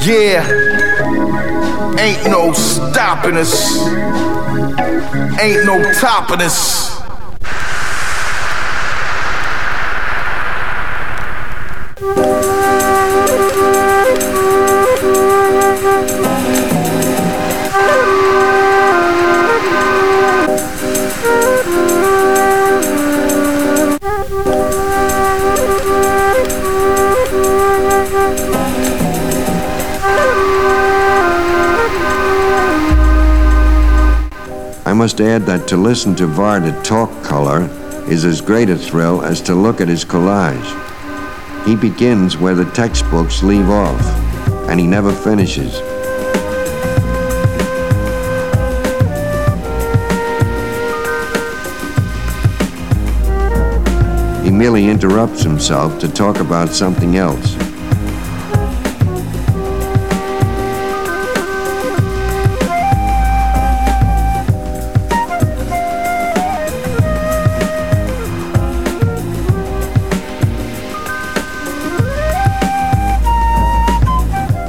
Yeah, ain't no stopping us. Ain't no topping us. I must add that to listen to Varda talk color is as great a thrill as to look at his collage. He begins where the textbooks leave off, and he never finishes. He merely interrupts himself to talk about something else.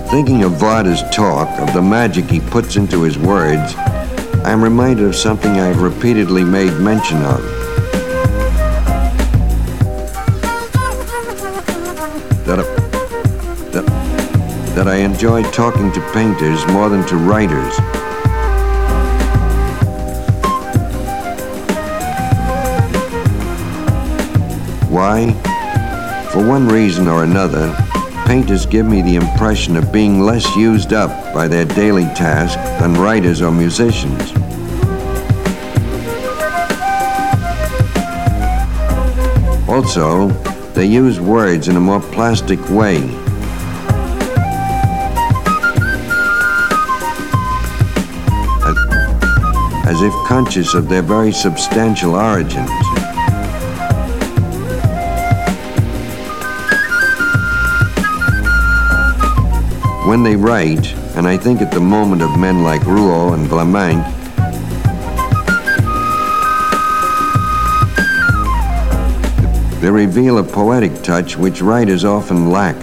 Thinking of Varda's talk, of the magic he puts into his words, I am reminded of something I have repeatedly made mention of. That, I- that, that I enjoy talking to painters more than to writers. Why? For one reason or another, painters give me the impression of being less used up by their daily task than writers or musicians. Also, they use words in a more plastic way. As, if conscious of their very substantial origins. When they write, and I think at the moment of men like Rouault and Vlaminck, they reveal a poetic touch which writers often lack.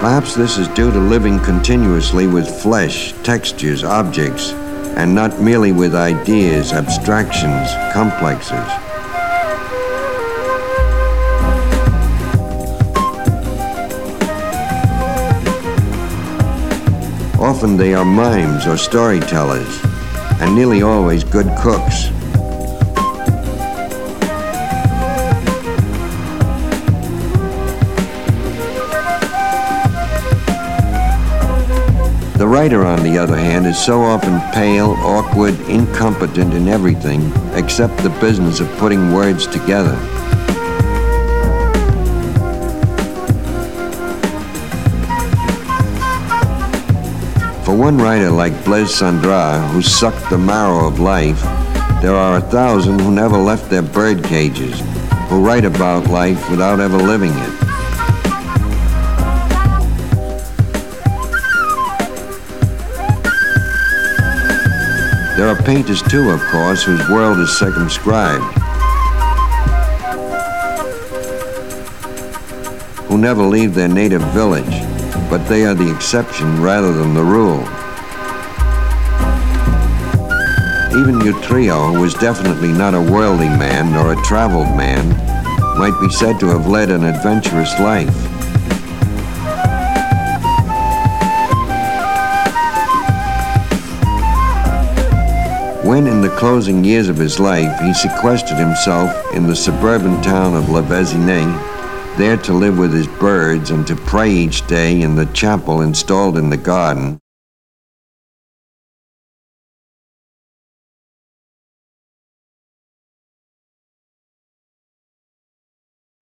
Perhaps this is due to living continuously with flesh, textures, objects, and not merely with ideas, abstractions, complexes. Often they are mimes or storytellers, and nearly always good cooks. The writer, on the other hand, is so often pale, awkward, incompetent in everything except the business of putting words together. One writer like Blaise Cendrars, who sucked the marrow of life, there are a thousand who never left their bird cages, who write about life without ever living it. There are painters too, of course, whose world is circumscribed, who never leave their native village, but they are the exception rather than the rule. Even Utrillo, who was definitely not a worldly man nor a traveled man, might be said to have led an adventurous life. When, in the closing years of his life, he sequestered himself in the suburban town of La Vésinet, there to live with his birds and to pray each day in the chapel installed in the garden,